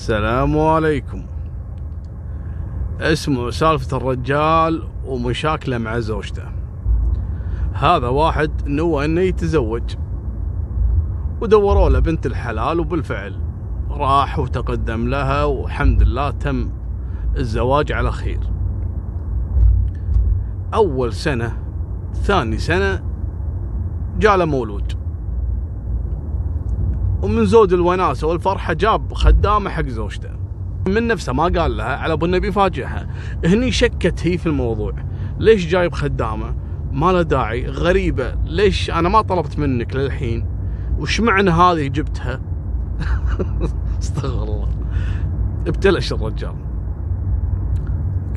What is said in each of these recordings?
السلام عليكم. اسمه سالفة الرجال ومشاكله مع زوجته. هذا واحد نوى انه يتزوج. ودوروا له بنت الحلال وبالفعل راح وتقدم لها والحمد لله تم الزواج على خير. أول سنة ثاني سنة جاله مولود. ومن زود الوناسة والفرحة جاب خدامة حق زوجته. من نفسه ما قال لها على أبو النبي فاجئها. هني شكت هي في الموضوع. ليش جايب خدامة؟ ما له داعي. غريبة. ليش أنا ما طلبت منك للحين؟ وش معنى هذه جبتها؟ استغفر الله. ابتلش الرجال.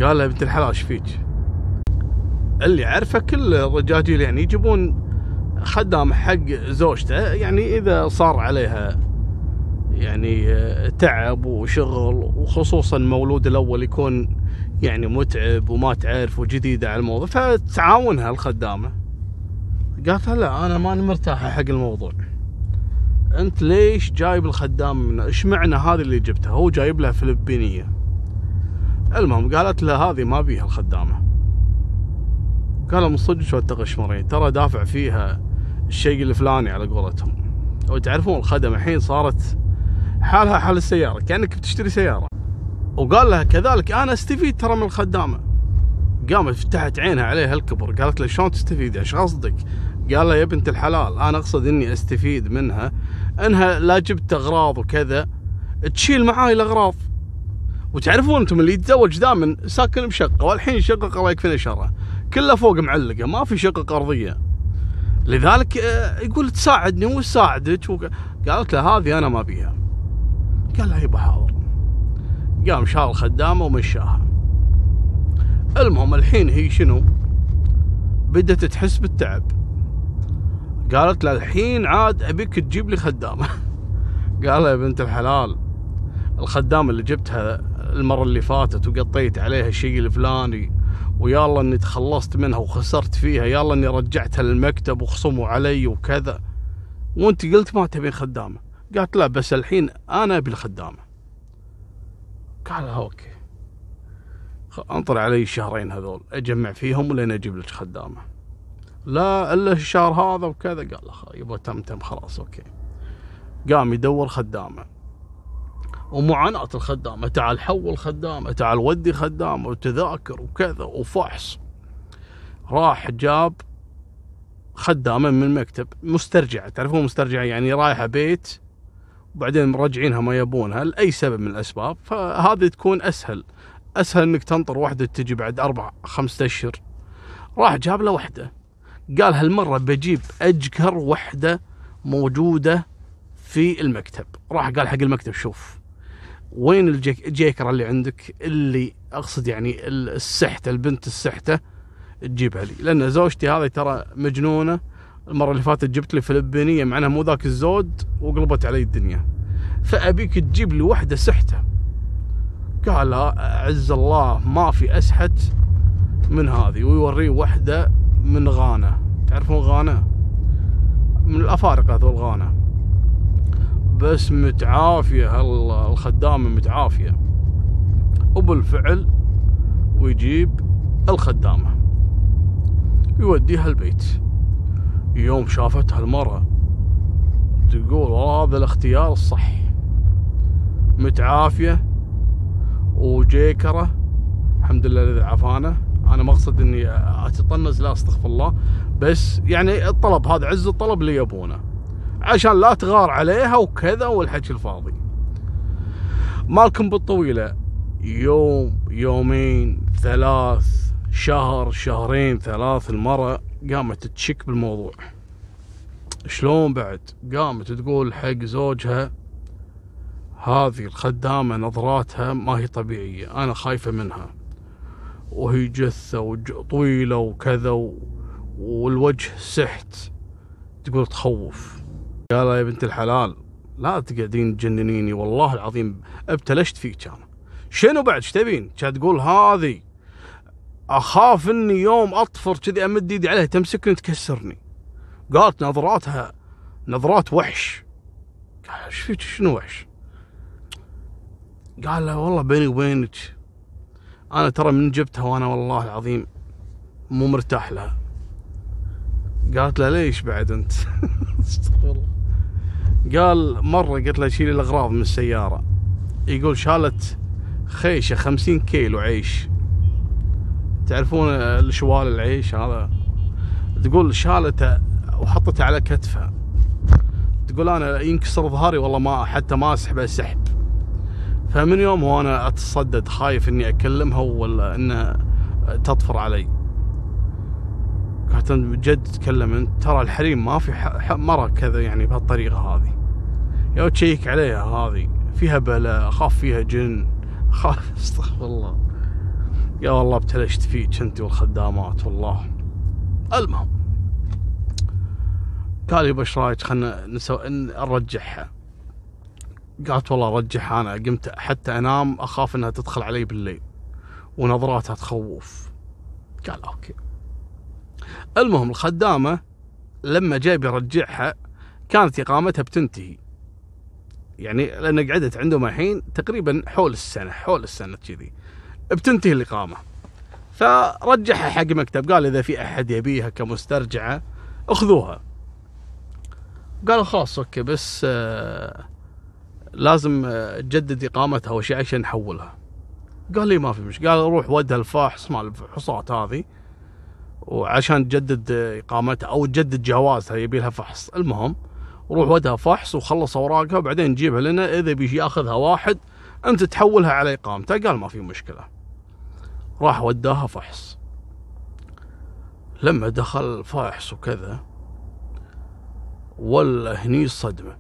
قال له بنت الحلال إيش فيك؟ اللي عرفه كل الرجاجيل يعني يجيبون خدام حق زوجته يعني إذا صار عليها يعني تعب وشغل وخصوصا المولود الأول يكون يعني متعب وما تعرف وجديده على الموضوع فتعاونها الخدامة. قالت لا أنا ماني مرتاحة حق الموضوع. أنت ليش جايب الخدام من إيش معنى هذه اللي جبتها؟ هو جايب لها فلبينية. المهم قالت له هذه ما بيها الخدامة. قال من صدق التغشمرين ترى دافع فيها الشيء الفلاني على قولتهم. وتعرفون الخدمه الحين صارت حالها حال السيارة كأنك بتشتري سيارة. وقال لها كذلك أنا أستفيد ترى من الخدامة. قامت فتحت عينها عليه هالكبر قالت له شلون تستفيد إيش قصدك؟ قال لها يا بنت الحلال أنا أقصد إني أستفيد منها إنها لا جبت أغراض وكذا تشيل معاي الأغراض. وتعرفون أنتم اللي يتزوج دائما ساكن بشقه والحين شقق الله يكفينا شره. كلها فوق معلقة ما في شقق أرضية. لذلك آه، يقول تساعدني وساعدك قالت له هذه أنا ما بيها. قال لها يبا حاضر قام شال الخدامه ومشاها. المهم الحين هي شنو؟ بدت تحس بالتعب. قالت له الحين عاد أبيك تجيب لي خدامة. قال يا بنت الحلال الخدامة اللي جبتها المرة اللي فاتت وقطيت عليها الشيء الفلاني ويلا اني تخلصت منها وخسرت فيها يلا اني رجعتها للمكتب وخصموا علي وكذا. وانت قلت ما تبين خدامة. قالت لا بس الحين أنا ابي الخدامة. قال أوكي. انطر علي الشهرين هذول اجمع فيهم ولين أجيب لك خدامة. لا الا الشهر هذا وكذا. قال يبا تم تم خلاص أوكي. قام يدور خدامة. ومعاناة الخدامة تعال حول خدامة تعال ودي خدامة وتذاكر وكذا وفحص. راح جاب خدامة من المكتب مسترجعة تعرفون مسترجعة يعني رايحة بيت وبعدين مرجعينها ما يبونها لأي سبب من الأسباب فهذه تكون أسهل. أسهل إنك تنطر واحدة تجي بعد أربع خمسة أشهر. راح جاب له واحدة قال هالمرة بجيب أجكر وحدة موجودة في المكتب. راح قال حق المكتب شوف. وين الجيكرة اللي عندك؟ اللي أقصد يعني السحتة البنت السحتة تجيبها لي. لأن زوجتي هذه ترى مجنونة. المرة اللي فاتت جبت لي فلبينية معناها مو ذاك الزود وقلبت علي الدنيا. فأبيك تجيب لي وحدة سحتة. قال عز الله ما في أسحت من هذه. ويوريه وحدة من غانا. تعرفون غانا؟ من الأفارقة هذول غانا بس متعافية الخدامة متعافية. وبالفعل ويجيب الخدامة. يوديها البيت. يوم شافتها المرأة تقول هذا الاختيار الصح. متعافية وجيكرة. الحمد لله الذي عافانا. أنا مقصد إني أتطنز لا أستغفر الله بس يعني الطلب هذا عز الطلب اللي يبونه. عشان لا تغار عليها وكذا والحكي الفاضي. مالكم بالطويلة. يوم يومين ثلاث شهر شهرين ثلاث المرة قامت تشك بالموضوع. شلون بعد؟ قامت تقول حق زوجها هذه الخدامة نظراتها ما هي طبيعية أنا خايفة منها. وهي جثة طويلة وكذا والوجه سحت. تقول تخوف. قال يا بنت الحلال لا تقعدين تجننيني والله العظيم ابتلشت فيك أنا شنو بعد؟ إيش تبين؟ كانت تقول هذه أخاف إني يوم أطفر كذي أمد إيدي عليها تمسكني تكسرني قالت نظراتها نظرات وحش. قال إيش فيك؟ شنو وحش؟ قال له والله بيني وبينك أنا ترى من جبتها وأنا والله العظيم مو مرتاح لها. قالت له ليش بعد أنت؟ استغفر الله. قال مرة قلت له شيلي الأغراض من السيارة. يقول شالت خيشة خمسين كيلو عيش. تعرفون الشوال العيش هذا؟ تقول شالته وحطته على كتفها تقول أنا ينكسر ظهري والله ما حتى ما اسحبه سحب فمن يوم وأنا أتصدد خايف إني أكلمها ولا إنها تطفر علي. قالت جد تكلم انت ترى الحريم ما في مرة كذا يعني بهالطريقة هذه. يا تشيك عليها هذه. فيها بلاء أخاف فيها جن. أخاف أستغفر الله. يا والله ابتلشت فيك أنت والخدامات والله. المهم. قال يبا إيش رايك خلنا نسو... نرجعها قالت والله رجعها أنا قمت حتى أنام أخاف إنها تدخل علي بالليل ونظراتها تخوف. قال أوكي. المهم الخدامة لما جاي بيرجعها كانت إقامتها بتنتهي. يعني لأن قعدت عندهم الحين تقريبا حول السنة حول السنة كذي. بتنتهي الإقامة. فرجعها حق مكتب قال إذا في أحد يبيها كمسترجعة أخذوها. قالوا خلاص أوكي بس آه لازم آه، تجدد إقامتها اول شيء عشان نحولها. قال لي ما في مشكلة قال روح ودها الفاحص مال الفحوصات هذه. وعشان تجدد إقامتها أو تجدد جوازها يبي لها فحص. المهم روح ودها فحص وخلص أوراقها وبعدين نجيبها لنا. إذا بيجي يأخذها واحد أنت تحولها على اقامته قال ما في مشكلة. راح وداها فحص. لما دخل الفاحص وكذا ولا هني الصدمه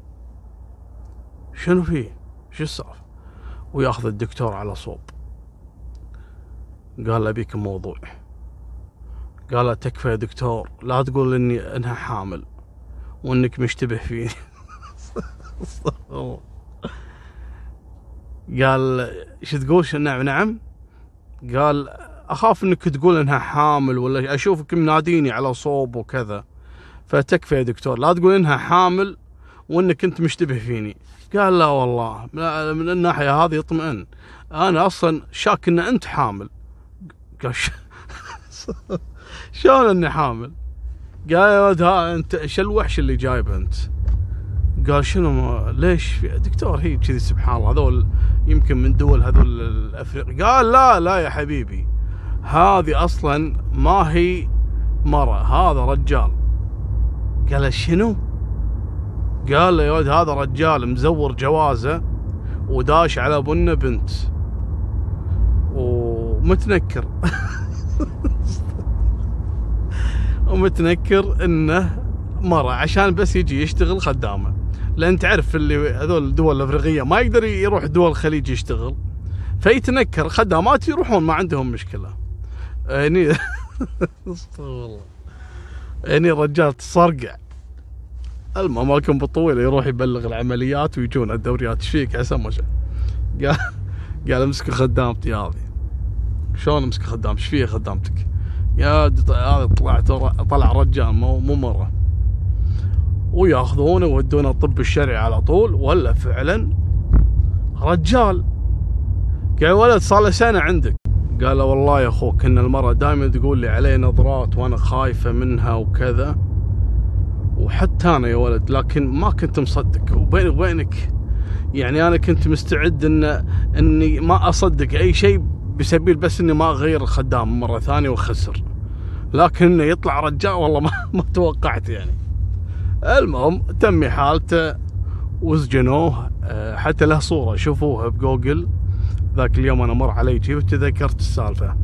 شنو فيه؟ شو السالفة؟ وياخذ الدكتور على صوب. قال ابيك موضوع. قال تكفى يا دكتور لا تقول اني إنها حامل وإنك مشتبه فيني. قال إيش تقول؟ نعم نعم. قال أخاف إنك تقول إنها حامل ولا أشوفك مناديني على صوب وكذا. فتكفى يا دكتور لا تقول إنها حامل وإنك انت مشتبه فيني. قال لا والله من الناحية هذه اطمئن. أنا أصلا شاك إن أنت حامل. قال شلون اني حامل؟ قال يا ولد ها انت إيش الوحش اللي جايبه انت؟ قال شنو ليش في دكتور هي كذي؟ سبحان الله هذول يمكن من دول هذول الافريقيا قال لا لا يا حبيبي هذه أصلا ما هي مرة هذا رجال. قال شنو؟ قال له يا ولد هذا رجال مزور جوازه وداش على بنه بنت ومتنكر. ومتنكر إنه مرة عشان بس يجي يشتغل خدامة. لأن تعرف اللي هذول الدول الأفريقية ما يقدر يروح دول الخليج يشتغل. فيتنكر خدامات يروحون ما عندهم مشكلة. هني والله هني الرجال تصرقع. المهم مالكم بالطويل يروح يبلغ العمليات ويجون الدوريات. إيش فيك عسى قال قال امسك خدامتي هذه. شلون امسك خدام إيش فيها خدامتك؟ يا هذا طلعت طلع رجال مو مو مرة. وياخذونه ويودونه الطب الشرعي على طول ولا فعلا؟ رجال. قال ولد صار له سنة عندك. قال له والله يا أخوك إن المرأة دائما تقول لي عليه نظرات وأنا خايفة منها وكذا. وحتى أنا يا ولد لكن ما كنت مصدق. وبيني وبينك يعني أنا كنت مستعد ان إني ما أصدق أي شيء بسبيل بس إني ما أغير الخدام مرة ثانية وأخسر. لكن إنه يطلع رجال والله ما ما توقعت يعني. المهم تمي حالته وسجنوه آه، حتى له صورة. شوفوها بجوجل. ذاك اليوم أنا مر علي شيء وتذكرت السالفة.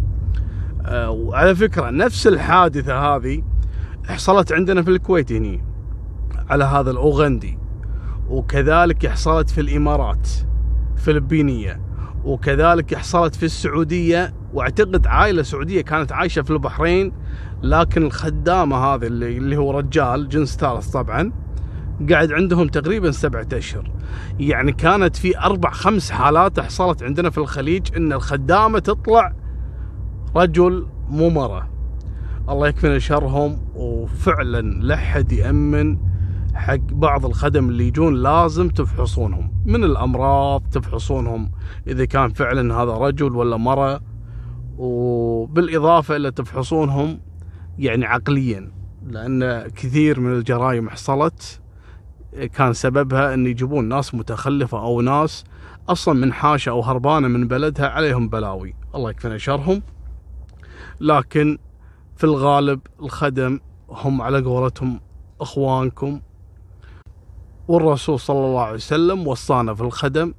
آه، وعلى فكرة نفس الحادثة هذه حصلت عندنا في الكويت هني على هذا الأوغندي. وكذلك حصلت في الإمارات فلبينية. وكذلك حصلت في السعودية واعتقد عائلة سعودية كانت عايشة في البحرين لكن الخدامة هذا اللي, اللي هو رجال جنس ثالث طبعا قاعد عندهم تقريبا سبعة أشهر. يعني كانت في أربع خمس حالات حصلت عندنا في الخليج إن الخدامة تطلع رجل مو مرة. الله يكفينا شرهم وفعلا لحد يأمن حق بعض الخدم اللي يجون لازم تفحصونهم. من الأمراض تفحصونهم إذا كان فعلا هذا رجل ولا مرأة وبالإضافة إلى تفحصونهم يعني عقليا لأن كثير من الجرائم حصلت كان سببها إن يجيبون ناس متخلفة أو ناس أصلا من حاشة أو هربانة من بلدها عليهم بلاوي. الله يكفينا شرهم. لكن في الغالب الخدم هم على قولتهم إخوانكم والرسول صلى الله عليه وسلم وصانا في الخدم.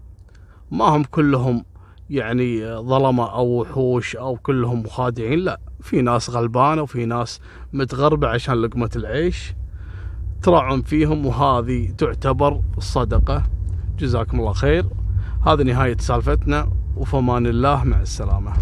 ما هم كلهم يعني ظلمة أو وحوش أو كلهم مخادعين لا في ناس غلبانة وفي ناس متغربة عشان لقمة العيش. تراعون فيهم وهذه تعتبر صدقة. جزاكم الله خير. هذه نهاية سالفتنا وفمان الله مع السلامة.